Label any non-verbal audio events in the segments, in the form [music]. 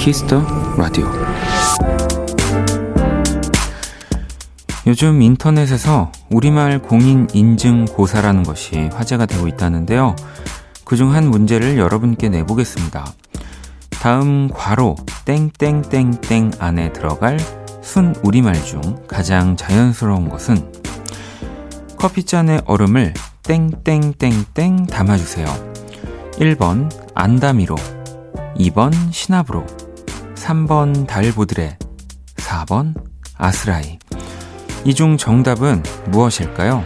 키스 더 라디오 요즘 인터넷에서 우리말 공인 인증 고사라는 것이 화제가 되고 있다는데요. 그중 한 문제를 여러분께 내보겠습니다. 다음 괄호 땡땡땡땡 안에 들어갈 순 우리말 중 가장 자연스러운 것은 커피잔에 얼음을 땡땡땡땡 담아주세요. 1번 안다미로 2번 시나브로 3번 달보드레, 4번 아스라이. 이 중 정답은 무엇일까요?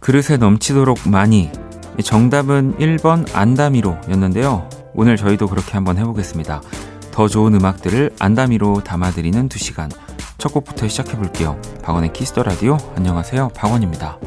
그릇에 넘치도록 많이. 정답은 1번 안다미로 였는데요. 오늘 저희도 그렇게 한번 해보겠습니다. 더 좋은 음악들을 안다미로 담아드리는 2시간. 첫 곡부터 시작해볼게요. 박원의 키스 더 라디오. 안녕하세요. 박원입니다.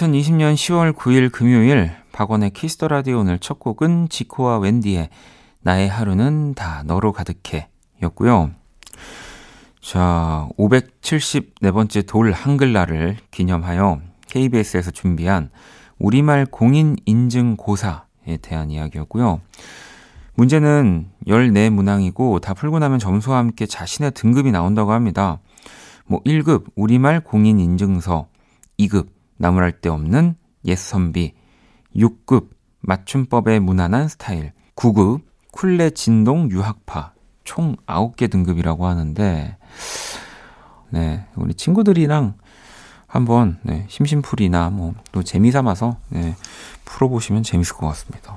2020년 10월 9일 금요일 박원의 키스 더 라디오 오늘 첫 곡은 지코와 웬디의 나의 하루는 다 너로 가득해 였고요. 자, 574번째 돌 한글날을 기념하여 KBS에서 준비한 우리말 공인 인증 고사에 대한 이야기였고요. 문제는 14문항이고 다 풀고 나면 점수와 함께 자신의 등급이 나온다고 합니다. 뭐 1급 우리말 공인 인증서, 2급 나무랄 데 없는 옛 선비, 6급 맞춤법에 무난한 스타일, 9급 쿨레 진동 유학파, 총 9개 등급이라고 하는데, 네, 우리 친구들이랑 한번, 네, 심심풀이나 뭐, 또 재미 삼아서, 네, 풀어보시면 재밌을 것 같습니다.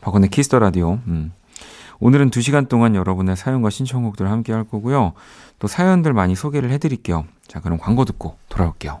박원의 키스 더 라디오, 음. 오늘은 2시간 동안 여러분의 사연과 신청곡들을 함께 할 거고요. 또 사연들 많이 소개를 해드릴게요. 자, 그럼 광고 듣고 돌아올게요.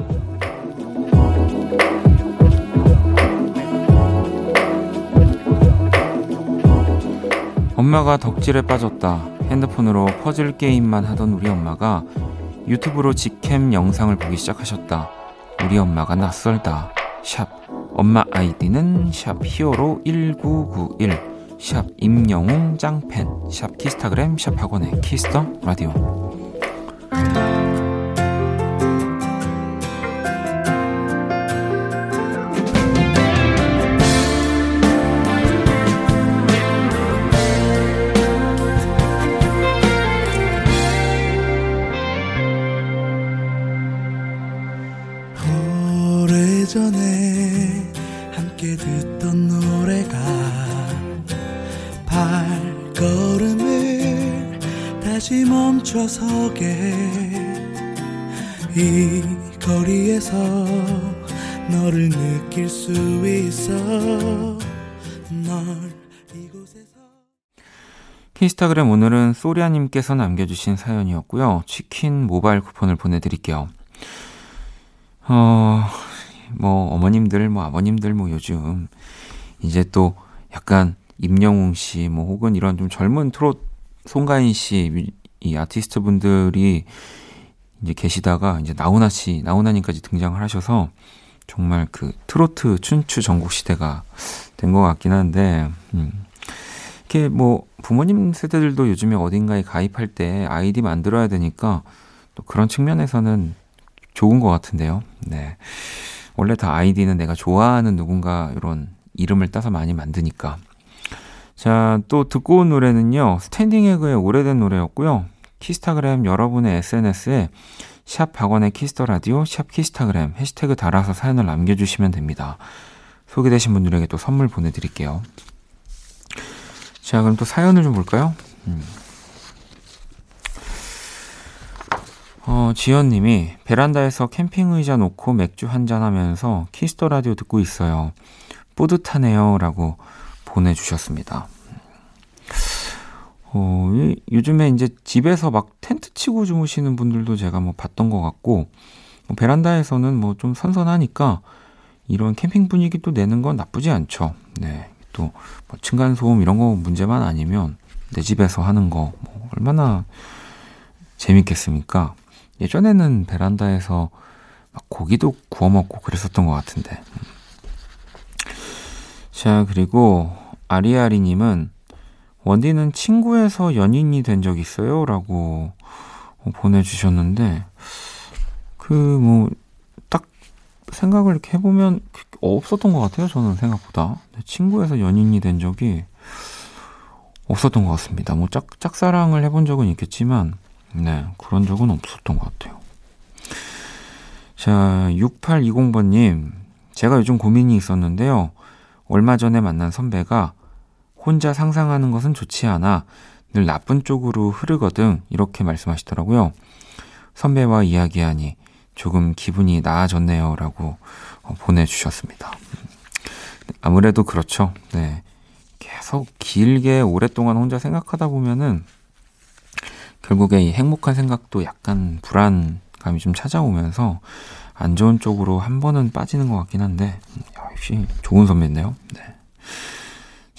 엄마가 덕질에 빠졌다. 핸드폰으로 퍼즐 게임만 하던 우리 엄마가 유튜브로 직캠 영상을 보기 시작하셨다. 우리 엄마가 낯설다. 샵 엄마 아이디는 샵 히어로 1991 샵 임영웅 짱팬 샵 키스타그램 샵 박원의 키스 더 라디오 멈춰서게 이 거리에서 너를 느낄 수 있어 널 이곳에서 키스타그램 오늘은 소리아님께서 남겨주신 사연이었고요. 치킨 모바일 쿠폰을 보내드릴게요. 어, 뭐, 어머님들, 뭐, 아버님들, 뭐, 요즘, 이제 또 약간 임영웅 씨, 뭐, 혹은 이런 좀 젊은 트롯 송가인 씨, 이 아티스트 분들이 이제 계시다가 이제 나훈아 씨, 나훈아님까지 등장을 하셔서 정말 그 트로트 춘추 전국 시대가 된 것 같긴 한데, 음. 이렇게 뭐 부모님 세대들도 요즘에 어딘가에 가입할 때 아이디 만들어야 되니까 또 그런 측면에서는 좋은 것 같은데요. 네. 원래 다 아이디는 내가 좋아하는 누군가 이런 이름을 따서 많이 만드니까. 자, 또 듣고 온 노래는요. 스탠딩 에그의 오래된 노래였고요. 키스타그램 여러분의 SNS에 샵 박원의 키스 더 라디오, 샵 키스타그램 해시태그 달아서 사연을 남겨 주시면 됩니다. 소개되신 분들에게 또 선물 보내 드릴게요. 자, 그럼 또 사연을 좀 볼까요? 음. 어, 지연님이 베란다에서 캠핑 의자 놓고 맥주 한잔 하면서 키스 더 라디오 듣고 있어요. 뿌듯하네요. 라고 보내주셨습니다. 어, 요즘에 이제 집에서 막 텐트 치고 주무시는 분들도 제가 뭐 봤던 것 같고, 뭐 베란다에서는 뭐 좀 선선하니까 이런 캠핑 분위기 또 내는 건 나쁘지 않죠. 네. 또 뭐 층간소음 이런 거 문제만 아니면 내 집에서 하는 거 뭐 얼마나 재밌겠습니까? 예전에는 베란다에서 막 고기도 구워 먹고 그랬었던 것 같은데. 자, 그리고 아리아리님은 원디는 친구에서 연인이 된 적 있어요? 라고 보내주셨는데, 그, 뭐, 딱 생각을 이렇게 해보면 없었던 것 같아요. 저는 생각보다. 친구에서 연인이 된 적이 없었던 것 같습니다. 뭐, 짝, 짝사랑을 해본 적은 있겠지만, 네, 그런 적은 없었던 것 같아요. 자, 6820번님. 제가 요즘 고민이 있었는데요. 얼마 전에 만난 선배가 혼자 상상하는 것은 좋지 않아 늘 나쁜 쪽으로 흐르거든. 이렇게 말씀하시더라고요. 선배와 이야기하니 조금 기분이 나아졌네요. 라고 어, 보내주셨습니다. 아무래도 그렇죠. 네. 계속 길게 오랫동안 혼자 생각하다 보면은 결국에 이 행복한 생각도 약간 불안감이 좀 찾아오면서 안 좋은 쪽으로 한 번은 빠지는 것 같긴 한데 역시 좋은 선배인데요. 네.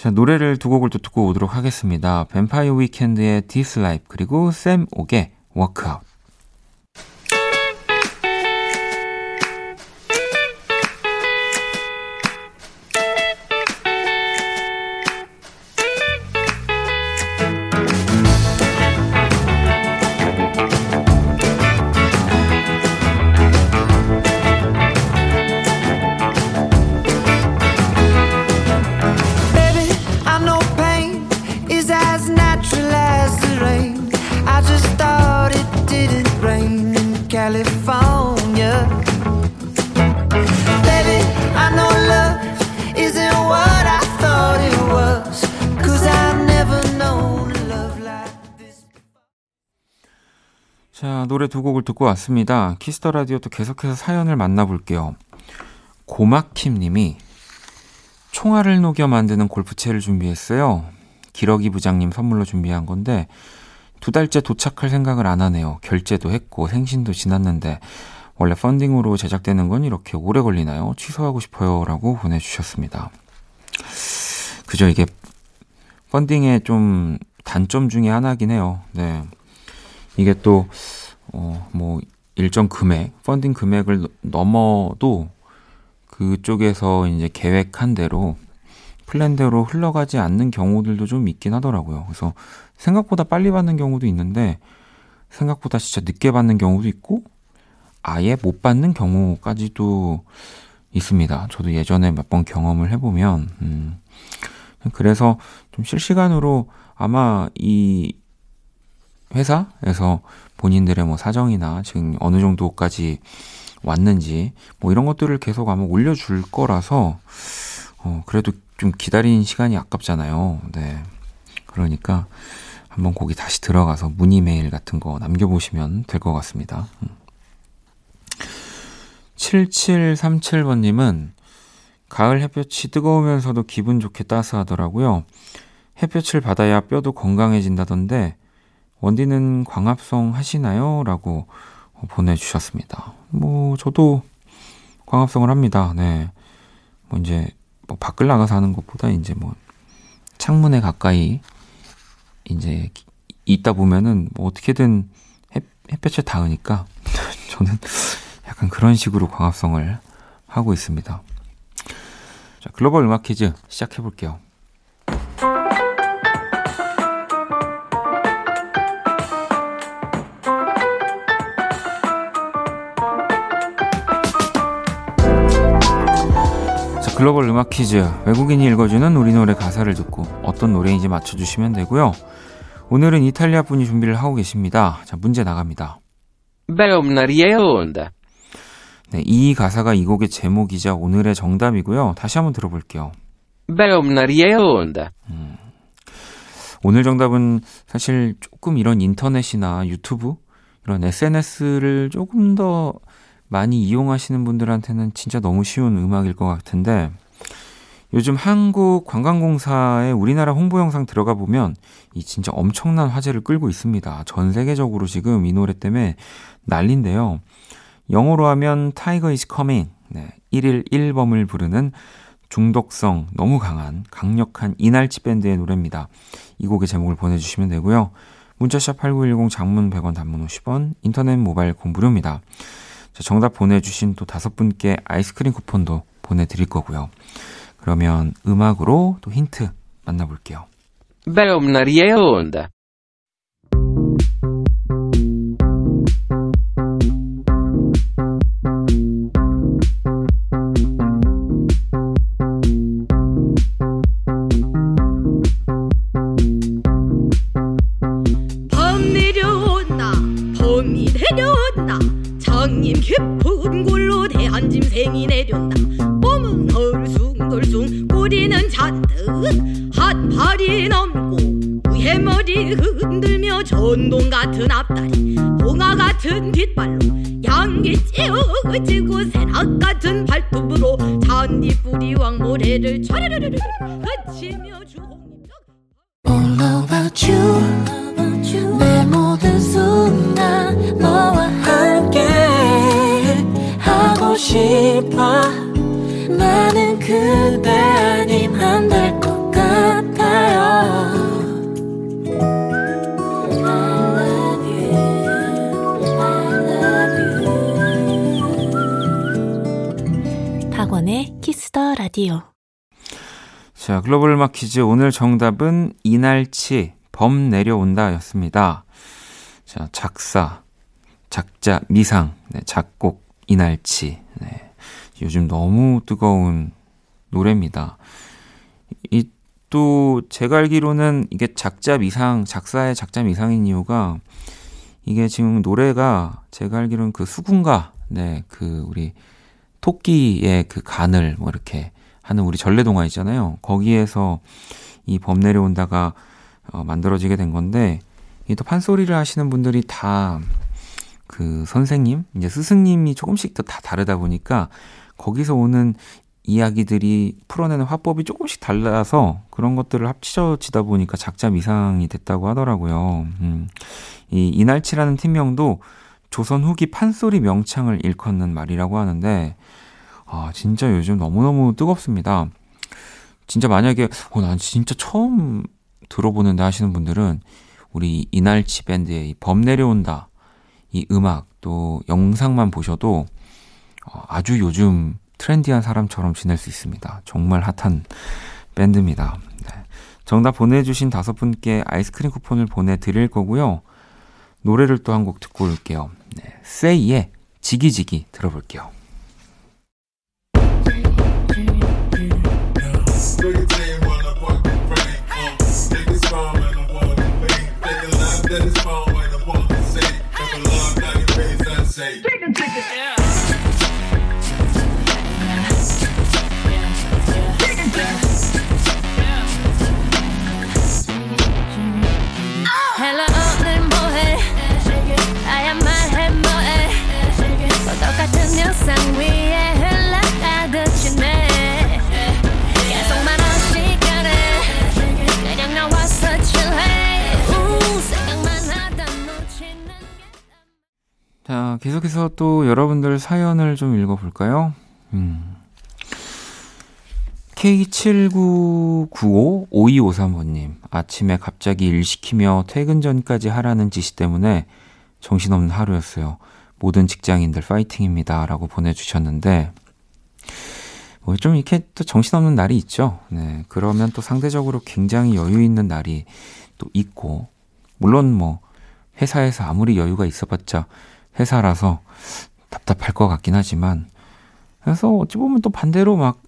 자 노래를 두 곡을 또 듣고 오도록 하겠습니다. 뱀파이어 위켄드의 Life 그리고 샘 옥의. 노래 두 곡을 듣고 왔습니다. 키스 더 라디오 또 계속해서 사연을 만나볼게요. 고막킴 님이 총알을 녹여 만드는 골프채를 준비했어요. 기러기 부장님 선물로 준비한 건데 두 달째 도착할 생각을 안 하네요. 결제도 했고 생신도 지났는데 원래 펀딩으로 제작되는 건 이렇게 오래 걸리나요? 취소하고 싶어요. 라고 보내주셨습니다. 그죠. 이게 펀딩의 좀 단점 중에 하나긴 해요. 네. 이게 또 어, 뭐, 일정 금액, 펀딩 금액을 넘어도 그쪽에서 이제 계획한 대로 플랜대로 흘러가지 않는 경우들도 좀 있긴 하더라고요. 그래서 생각보다 빨리 받는 경우도 있는데 생각보다 진짜 늦게 받는 경우도 있고 아예 못 받는 경우까지도 있습니다. 저도 예전에 몇 번 경험을 해보면, 음, 그래서 좀 실시간으로 아마 이 회사에서 본인들의 뭐 사정이나 지금 어느 정도까지 왔는지 뭐 이런 것들을 계속 아마 올려줄 거라서 어 그래도 좀 기다린 시간이 아깝잖아요. 네. 그러니까 한번 거기 다시 들어가서 문의 메일 같은 거 남겨보시면 될 것 같습니다. 7737번님은 음. 가을 햇볕이 뜨거우면서도 기분 좋게 따스하더라고요. 햇볕을 받아야 뼈도 건강해진다던데 원디는 광합성 하시나요? 라고 보내주셨습니다. 뭐, 저도 광합성을 합니다. 네. 뭐, 이제, 뭐, 밖을 나가서 하는 것보다 이제 뭐, 창문에 가까이 이제 있다 보면은 뭐 어떻게든 햇, 햇볕에 닿으니까 [laughs] 저는 약간 그런 식으로 광합성을 하고 있습니다. 자, 글로벌 음악 퀴즈 시작해 볼게요. 글로벌 음악 퀴즈. 외국인이 읽어주는 우리 노래 가사를 듣고 어떤 노래인지 맞춰주시면 되고요. 오늘은 이탈리아 분이 준비를 하고 계십니다. 자, 문제 나갑니다. 네, 이 가사가 이 곡의 제목이자 오늘의 정답이고요. 다시 한번 들어볼게요. Onda. 오늘 정답은 사실 조금 이런 인터넷이나 유튜브 이런 SNS를 조금 더 많이 이용하시는 분들한테는 진짜 너무 쉬운 음악일 것 같은데 요즘 한국 관광공사의 우리나라 홍보 영상 들어가 보면 이 진짜 엄청난 화제를 끌고 있습니다. 전 세계적으로 지금 이 노래 때문에 난린데요. 영어로 하면 Tiger is Coming. 네, 1일 1범을 부르는 중독성 너무 강한 강력한 이날치 밴드의 노래입니다. 이 곡의 제목을 보내 주시면 되고요. 문자샵 8910 장문 100원 단문 50원 인터넷 모바일 공부료입니다. 자, 정답 보내주신 또 다섯 분께 아이스크림 쿠폰도 보내드릴 거고요. 그러면 음악으로 또 힌트 만나볼게요. Beomnarie onda. 자, 글로벌 퀴즈 오늘 정답은 이날치 범 내려온다 였습니다. 자, 작사, 작자, 미상, 네, 작곡, 이날치. 네. 요즘 너무 뜨거운 노래입니다. 이 또 제가 알기로는 이게 작자 미상, 작사의 작자 미상인 이유가 이게 지금 노래가 제가 알기로는 그 수군가, 네, 그 우리 토끼의 그 간을 뭐 이렇게 하는 우리 전래동화 있잖아요. 거기에서 이 범 내려온다가 어, 만들어지게 된 건데 이 또 판소리를 하시는 분들이 다 그 선생님, 이제 스승님이 조금씩 또 다 다르다 보니까 거기서 오는 이야기들이 풀어내는 화법이 조금씩 달라서 그런 것들을 합쳐지다 보니까 작자 미상이 됐다고 하더라고요. 음. 이 이날치라는 팀명도 조선 후기 판소리 명창을 일컫는 말이라고 하는데 아, 진짜 요즘 너무너무 뜨겁습니다. 진짜 만약에, 어, 난 진짜 처음 들어보는데 하시는 분들은 우리 이날치 밴드의 이범 내려온다. 이 음악 또 영상만 보셔도 어, 아주 요즘 트렌디한 사람처럼 지낼 수 있습니다. 정말 핫한 밴드입니다. 네. 정답 보내주신 다섯 분께 아이스크림 쿠폰을 보내드릴 거고요. 노래를 또 한 곡 듣고 올게요. 네. 세이의 지기지기 들어볼게요. Hello 오늘 뭐해 하얀 말해 뭐해 또 똑같은 영상 위 계속해서 또 여러분들 사연을 좀 읽어볼까요? 음. K79955253번님, 아침에 갑자기 일 시키며 퇴근 전까지 하라는 지시 때문에 정신없는 하루였어요. 모든 직장인들 파이팅입니다. 라고 보내주셨는데, 뭐 좀 이렇게 또 정신없는 날이 있죠. 네. 그러면 또 상대적으로 굉장히 여유 있는 날이 또 있고, 물론 뭐, 회사에서 아무리 여유가 있어봤자 회사라서 답답할 것 같긴 하지만, 그래서 어찌 보면 또 반대로 막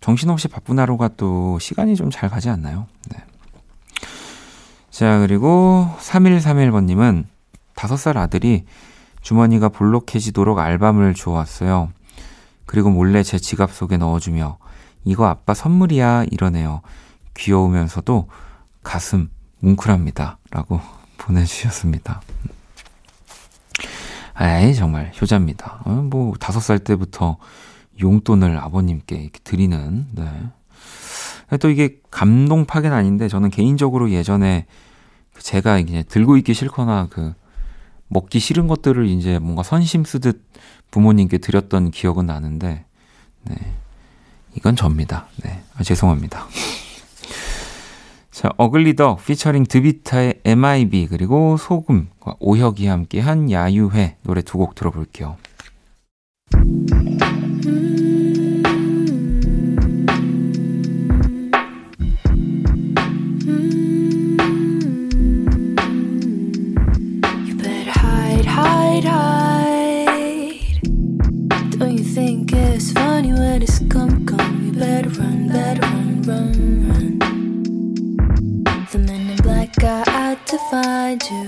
정신없이 바쁜 하루가 또 시간이 좀 잘 가지 않나요? 네. 자, 그리고 3131번님은 5살 아들이 주머니가 볼록해지도록 알밤을 주워왔어요. 그리고 몰래 제 지갑 속에 넣어주며 이거 아빠 선물이야 이러네요. 귀여우면서도 가슴 뭉클합니다. 라고 [laughs] 보내주셨습니다. 에이, 정말 효자입니다. 어, 뭐, 다섯 살 때부터 용돈을 아버님께 드리는, 네. 또 이게 감동 파괴는 아닌데, 저는 개인적으로 예전에 제가 이제 들고 있기 싫거나 그, 먹기 싫은 것들을 이제 뭔가 선심 쓰듯 부모님께 드렸던 기억은 나는데, 네. 이건 접니다. 네. 아, 죄송합니다. 자, 어글리더 피처링 드비타의 MIB 그리고 소금과 오혁이 함께한 야유회 노래 두 곡 들어볼게요. Find you.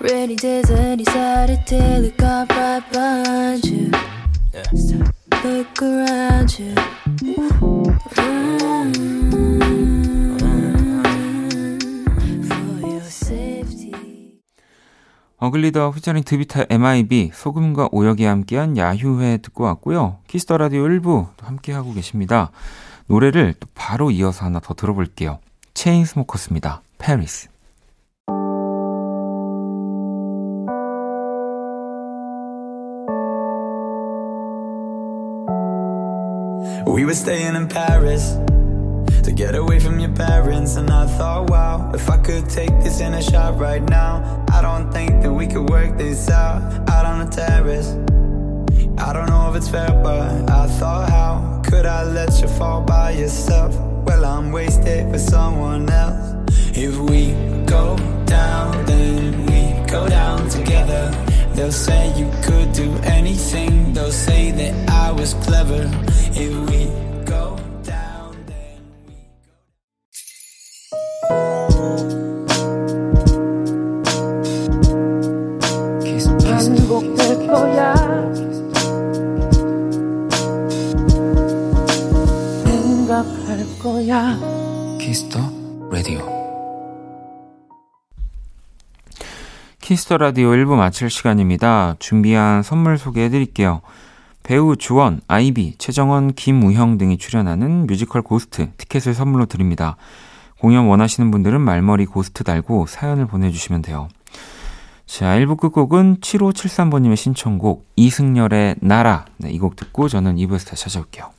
Rainy days and decided till it got right behind you. So look around you. 어글리더 피처링 드비타 MIB 소금과 오혁이 함께한 야유회 듣고 왔고요. 키스터 라디오 1부 또 함께하고 계십니다. 노래를 또 바로 이어서 하나 더 들어볼게요. 체인 스모커스입니다. 페리스. We were staying in Paris to get away from your parents. And I thought, wow, if I could take this in a shot right now, I don't think that we could work this out out on the terrace. I don't know if it's fair, but I thought, how could I let you fall by yourself? Well, I'm wasted for someone else. If we go down, then we go down together. They'll say you could do anything, they'll say that I was clever. If we go down, then we 반복될 거야. 생각할 거야. 키스 더 라디오. 키스 더 라디오 1부 마칠 시간입니다. 준비한 선물 소개해 드릴게요. 배우 주원, 아이비, 최정원, 김우형 등이 출연하는 뮤지컬 고스트 티켓을 선물로 드립니다. 공연 원하시는 분들은 말머리 고스트 달고 사연을 보내주시면 돼요. 자, 1부 끝곡은 7573번님의 신청곡 이승열의 나라. 네, 이 곡 듣고 저는 2부에서 다시 찾아올게요.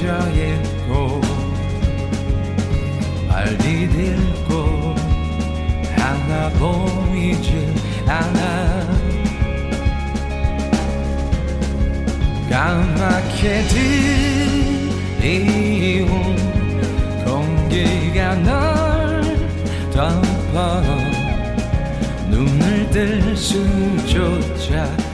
무너져 있고 발이 딜고 하나 보이지 않아. 까맣게 들이운 공기가 널 덮어 눈을 뜰 수조차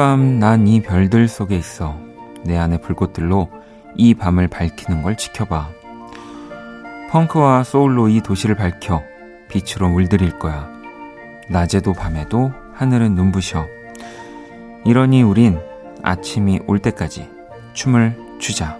밤 난 이 별들 속에 있어 내 안의 불꽃들로 이 밤을 밝히는 걸 지켜봐. 펑크와 소울로 이 도시를 밝혀 빛으로 물들일 거야. 낮에도 밤에도 하늘은 눈부셔. 이러니 우린 아침이 올 때까지 춤을 추자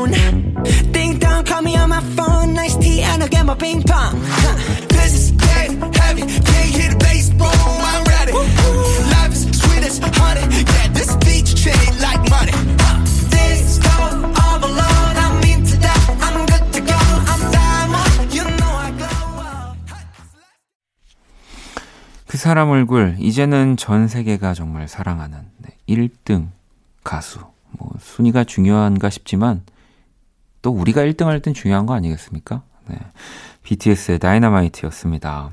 get my ping pong. This is dead heavy, can't hear the bass, boom, I'm ready. Life is sweet as honey, yeah, this beach chain like money. This go all alone, I'm into that, I'm good to go, I'm diamond, you know I glow. 그 사람 얼굴 이제는 전 세계가 정말 사랑하는 네, 1등 가수 뭐 순위가 중요한가 싶지만 또 우리가 1등 할 땐 중요한 거 아니겠습니까? 네. BTS의 다이너마이트였습니다.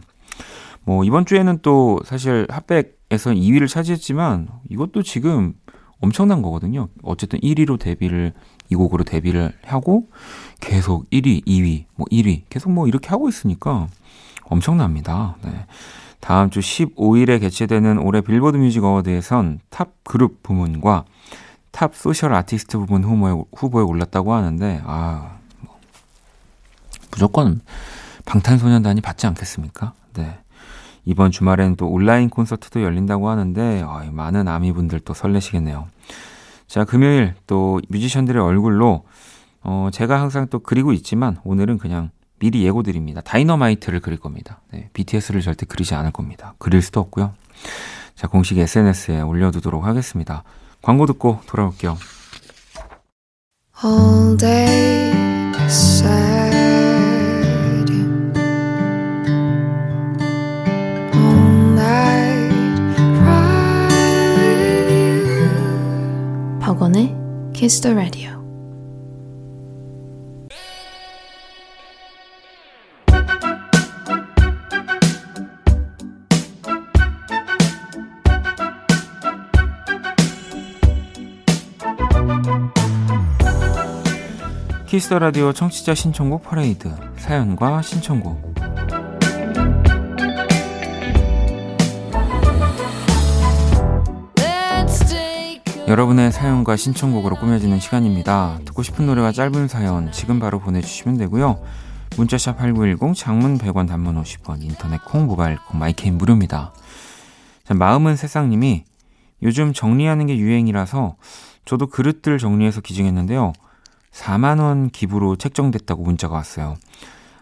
뭐 이번 주에는 또 사실 핫백에서 2위를 차지했지만 이것도 지금 엄청난 거거든요. 어쨌든 1위로 데뷔를 이 곡으로 데뷔를 하고 계속 1위, 2위, 뭐 1위 계속 뭐 이렇게 하고 있으니까 엄청납니다. 네. 다음 주 15일에 개최되는 올해 빌보드 Music Award에선 Top Group 부문과 Top Social Artist 부문 후보에, 후보에 올랐다고 하는데, 아, 뭐, 무조건 방탄소년단이 받지 않겠습니까? 네. 이번 주말엔 또 온라인 콘서트도 열린다고 하는데, 아, 많은 아미분들 또 설레시겠네요. 자, 금요일 또 뮤지션들의 얼굴로, 어, 제가 항상 또 그리고 있지만, 오늘은 그냥 미리 예고드립니다. 다이너마이트를 그릴 겁니다. 네, BTS를 절대 그리지 않을 겁니다. 그릴 수도 없고요. 자, 공식 SNS에 올려두도록 하겠습니다. 광고 듣고 돌아올게요. Kiss the Radio. Kiss the Radio 청취자 신청곡 퍼레이드 사연과 신청곡 여러분의 사연과 신청곡으로 꾸며지는 시간입니다. 듣고 싶은 노래가 짧은 사연 지금 바로 보내주시면 되고요. 문자 샵 8910 장문 100원 단문 50원 인터넷 콩 모바일 콩 마이케이는 무료입니다. 자, 마음은 세상님이 요즘 정리하는 게 유행이라서 저도 그릇들 정리해서 기증했는데요. 4만원 기부로 책정됐다고 문자가 왔어요.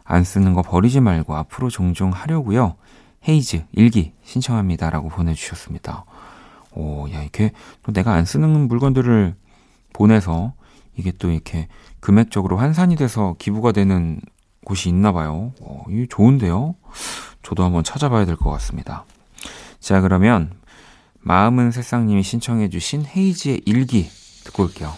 안 쓰는 거 버리지 말고 앞으로 종종 하려고요. 헤이즈 일기 신청합니다. 라고 보내주셨습니다. 오, 야, 이렇게 또 내가 안 쓰는 물건들을 보내서 이게 또 이렇게 금액적으로 환산이 돼서 기부가 되는 곳이 있나 봐요. 오, 이게 좋은데요? 저도 한번 찾아봐야 될 것 같습니다. 자, 그러면 마음은 새싹님이 신청해 주신 헤이즈의 일기 듣고 올게요.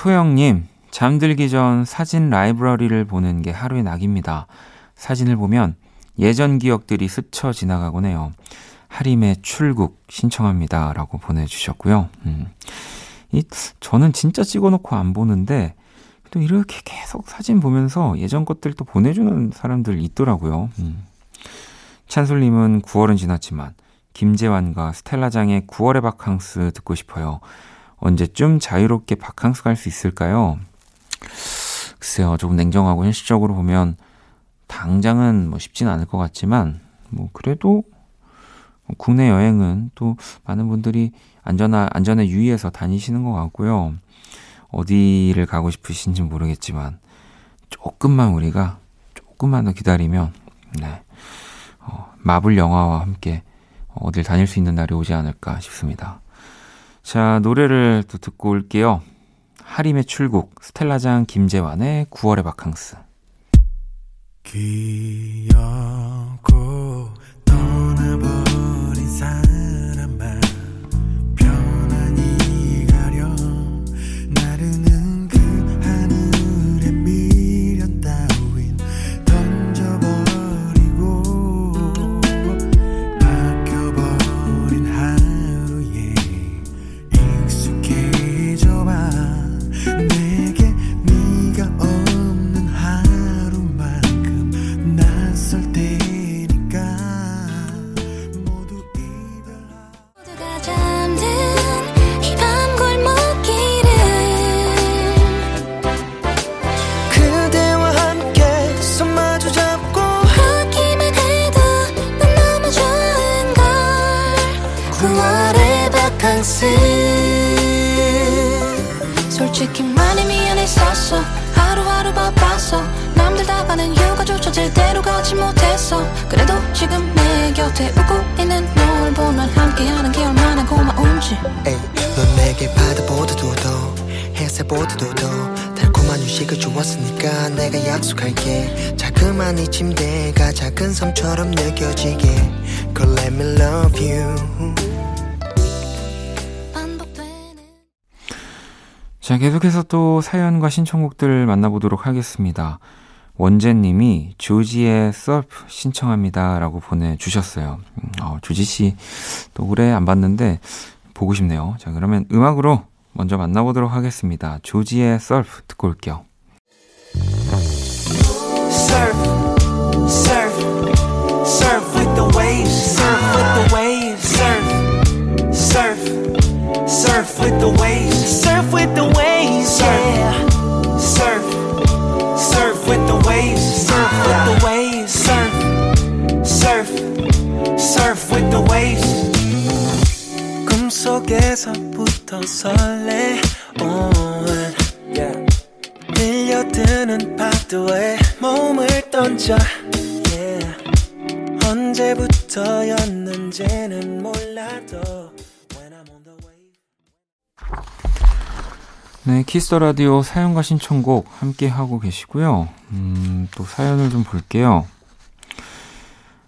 자, 이번엔 소영님. 잠들기 전 사진 라이브러리를 보는 게 하루의 낙입니다. 사진을 보면 예전 기억들이 스쳐 지나가곤 해요. 하림의 출국 신청합니다. 라고 보내주셨고요. 음. 이, 저는 진짜 찍어놓고 안 보는데, 또 이렇게 계속 사진 보면서 예전 것들 또 보내주는 사람들 있더라고요. 음. 찬솔님은 9월은 지났지만, 김재환과 스텔라장의 9월의 바캉스 듣고 싶어요. 언제쯤 자유롭게 바캉스 갈 수 있을까요? 글쎄요, 조금 냉정하고 현실적으로 보면 당장은 뭐 쉽진 않을 것 같지만 뭐 그래도 국내 여행은 또 많은 분들이 안전하, 안전에 유의해서 다니시는 것 같고요. 어디를 가고 싶으신지 모르겠지만 조금만 우리가 조금만 더 기다리면 네. 어, 마블 영화와 함께 어딜 다닐 수 있는 날이 오지 않을까 싶습니다. 자, 노래를 또 듣고 올게요. 하림의 출국, 스텔라장 김재환의 9월의 바캉스. 기억고 떠나버린 사 바빴어. 남들 다 가는 휴가조차 제대로 가지 못했어. 그래도 지금 내 곁에 웃고 있는 널 보면 함께하는 게 얼마나 고마운지. 에이, 넌 내게 바다보다도 더. 햇살보다도 더. 달콤한 휴식을 주었으니까 내가 약속할게. 자그만 이 침대가 작은 섬처럼 느껴지게. Girl let me love you 자, 계속해서 또 사연과 신청곡들 만나보도록 하겠습니다. 원재님이 조지의 서프 신청합니다. 라고 보내주셨어요. 음, 어, 조지씨 또 오래 안 봤는데 보고 싶네요. 자, 그러면 음악으로 먼저 만나보도록 하겠습니다. 조지의 서프 듣고 올게요. Surf, surf, surf with the waves, surf with the waves, surf, surf, surf with the waves, surf with the waves, yeah. Surf, surf with the waves, surf with the waves, surf, surf, surf with the waves. 꿈속에서부터 설레, on. Yeah. 밀려드는 파도에 몸을 던져 yeah. 언제부터였는지는 몰라도 네, Kiss the Radio 사연과 신청곡 함께 하고 계시고요. 음, 또 사연을 좀 볼게요.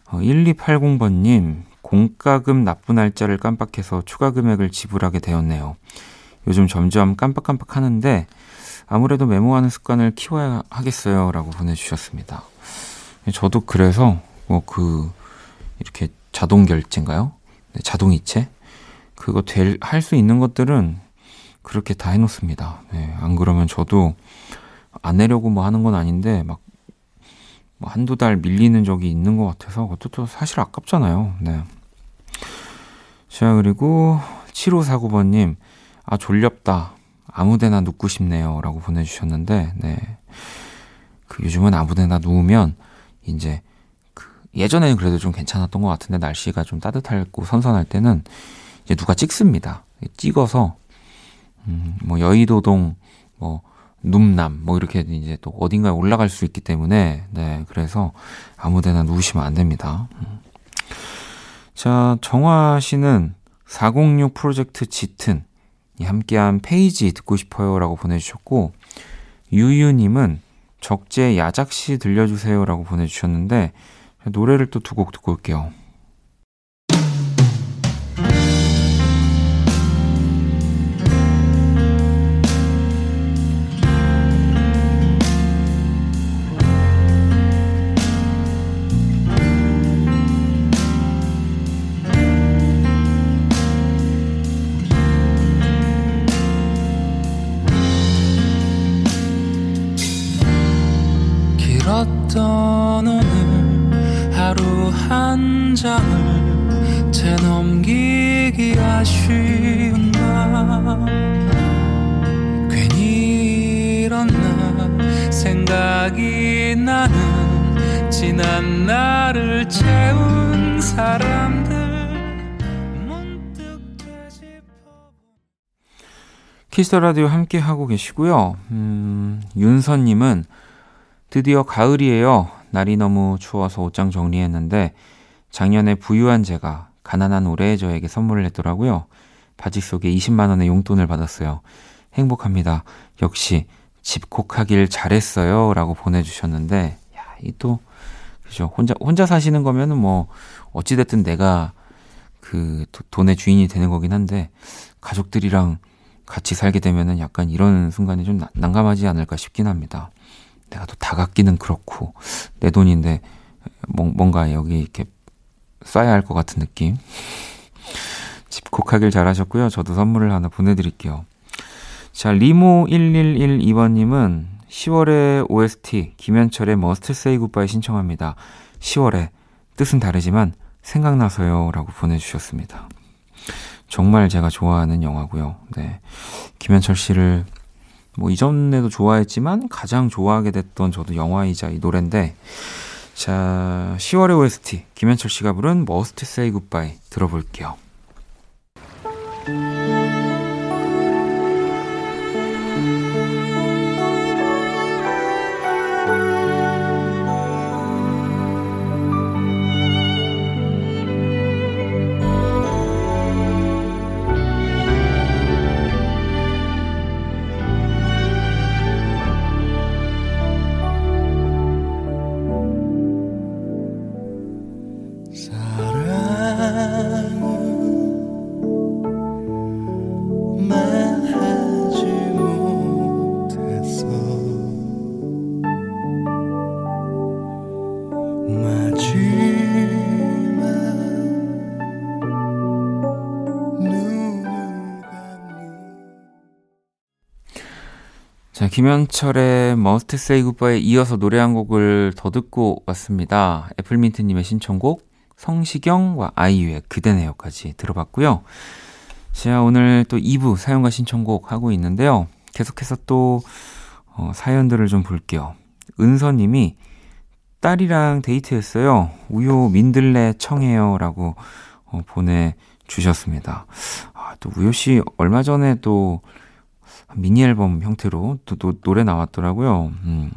어, 1280번님, 공과금 납부 날짜를 깜빡해서 추가 금액을 지불하게 되었네요. 요즘 점점 깜빡깜빡 하는데, 아무래도 메모하는 습관을 키워야 하겠어요. 라고 보내주셨습니다. 저도 그래서, 뭐, 그, 이렇게 자동 결제인가요? 네, 자동 이체? 그거 될, 할 수 있는 것들은 그렇게 다 해놓습니다. 네, 안 그러면 저도 안 내려고 뭐 하는 건 아닌데 막뭐 한두 달 밀리는 적이 있는 것 같아서 그것도 사실 아깝잖아요. 네. 자, 그리고 7549번님, 아, 졸렵다. 아무 데나 눕고 싶네요. 라고 보내주셨는데, 네. 그 요즘은 아무 데나 누우면 이제 그 예전에는 그래도 좀 괜찮았던 것 같은데 날씨가 좀 따뜻하고 선선할 때는 이제 누가 찍습니다. 찍어서 음, 뭐 여의도동 뭐 눔남 뭐 이렇게 이제 또 어딘가에 올라갈 수 있기 때문에 네 그래서 아무데나 누우시면 안 됩니다. 음. 자 정화 씨는 406 프로젝트 짙은 이 함께한 페이지 듣고 싶어요라고 보내주셨고 유유님은 적재 야작시 들려주세요라고 보내주셨는데 노래를 또 두 곡 듣고 올게요. 길었던 오늘 하루 한 장을 채넘기기 아쉬운가 괜히 이런 나 생각이 나는 지난 날을 채운 사람들 문득 되짚어 키스 라디오 함께 하고 계시고요. 음, 윤선님은 드디어 가을이에요. 날이 너무 추워서 옷장 정리했는데 작년에 부유한 제가 가난한 올해 저에게 선물을 했더라고요. 바지 속에 20만 원의 용돈을 받았어요. 행복합니다. 역시 집콕하길 잘했어요. 라고 보내 주셨는데, 야, 이 또, 그죠. 혼자, 혼자 사시는 거면은 뭐, 어찌 됐든 내가 그 돈의 주인이 되는 거긴 한데, 가족들이랑 같이 살게 되면은 약간 이런 순간이 좀 난감하지 않을까 싶긴 합니다. 내가 또 다 갖기는 그렇고, 내 돈인데, 뭔가 여기 이렇게 써야 할 것 같은 느낌. 집콕하길 잘하셨고요. 저도 선물을 하나 보내드릴게요. 자, 리모1112번님은 10월의 OST 김현철의 Must Say Goodbye 신청합니다. 10월에 뜻은 다르지만 생각나서요 라고 보내주셨습니다. 정말 제가 좋아하는 영화고요. 네. 김현철 씨를 뭐 이전에도 좋아했지만 가장 좋아하게 됐던 저도 영화이자 이 노래인데 자, 10월의 OST 김현철 씨가 부른 Must Say Goodbye 들어볼게요. 자, 김현철의 Must Say Goodbye에 이어서 노래 한 곡을 더 듣고 왔습니다. 애플민트님의 신청곡 성시경과 아이유의 그대네요까지 들어봤고요. 자, 오늘 또 2부 사용과 신청곡 하고 있는데요. 계속해서 또 어, 사연들을 좀 볼게요. 은서님이 딸이랑 데이트했어요. 우유 민들레 청해요라고 어, 보내주셨습니다. 아, 또 우효 씨 얼마 전에 또 미니 앨범 형태로 또, 또 노래 나왔더라고요. 음.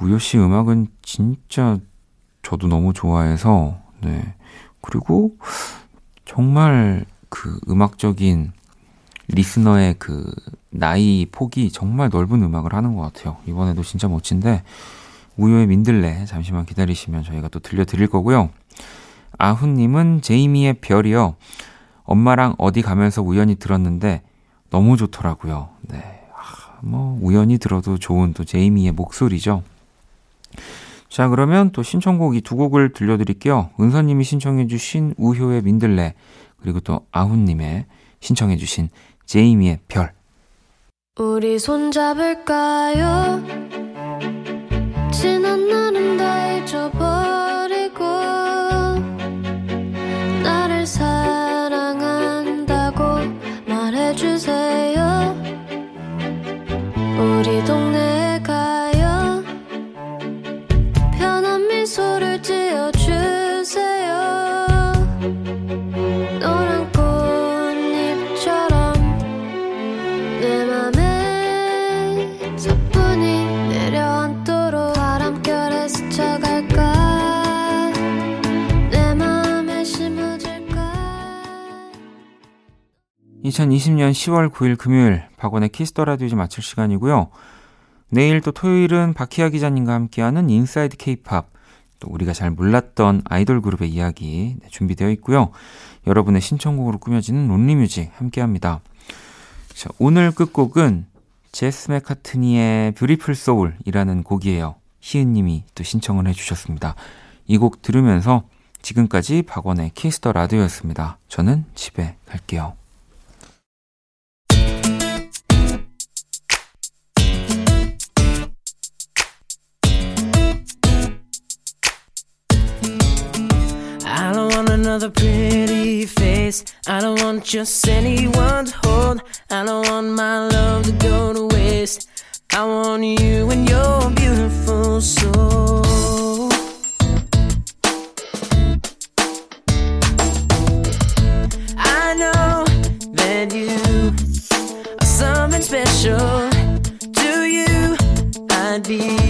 우효 씨 음악은 진짜 저도 너무 좋아해서, 네. 그리고 정말 그 음악적인 리스너의 그 나이 폭이 정말 넓은 음악을 하는 것 같아요. 이번에도 진짜 멋진데, 우효의 민들레 잠시만 기다리시면 저희가 또 들려드릴 거고요. 아훈님은 제이미의 별이요. 엄마랑 어디 가면서 우연히 들었는데, 너무 좋더라고요. 네. 아, 뭐, 우연히 들어도 좋은 또 제이미의 목소리죠. 자, 그러면 또 신청곡 이 두 곡을 들려드릴게요. 은서님이 신청해주신 우효의 민들레, 그리고 또 아훈님의 신청해주신 제이미의 별. 우리 손잡을까요? 지난 날은 다 잊어버 2020년 10월 9일 금요일 박원의 Kiss the Radio 이제 마칠 시간이고요. 내일 또 토요일은 박희아 기자님과 함께하는 Inside K-pop 또 우리가 잘 몰랐던 아이돌 그룹의 이야기 네, 준비되어 있고요. 여러분의 신청곡으로 꾸며지는 Lonely Music 함께합니다. 자, 오늘 끝곡은 제시 맥카트니의 Beautiful Soul이라는 곡이에요. 희은님이 또 신청을 해주셨습니다. 이 곡 들으면서 지금까지 박원의 키스터 라디오였습니다. 저는 집에 갈게요. Another pretty face. I don't want just anyone to hold. I don't want my love to go to waste. I want you and your beautiful soul. I know that you are something special. To you, I'd be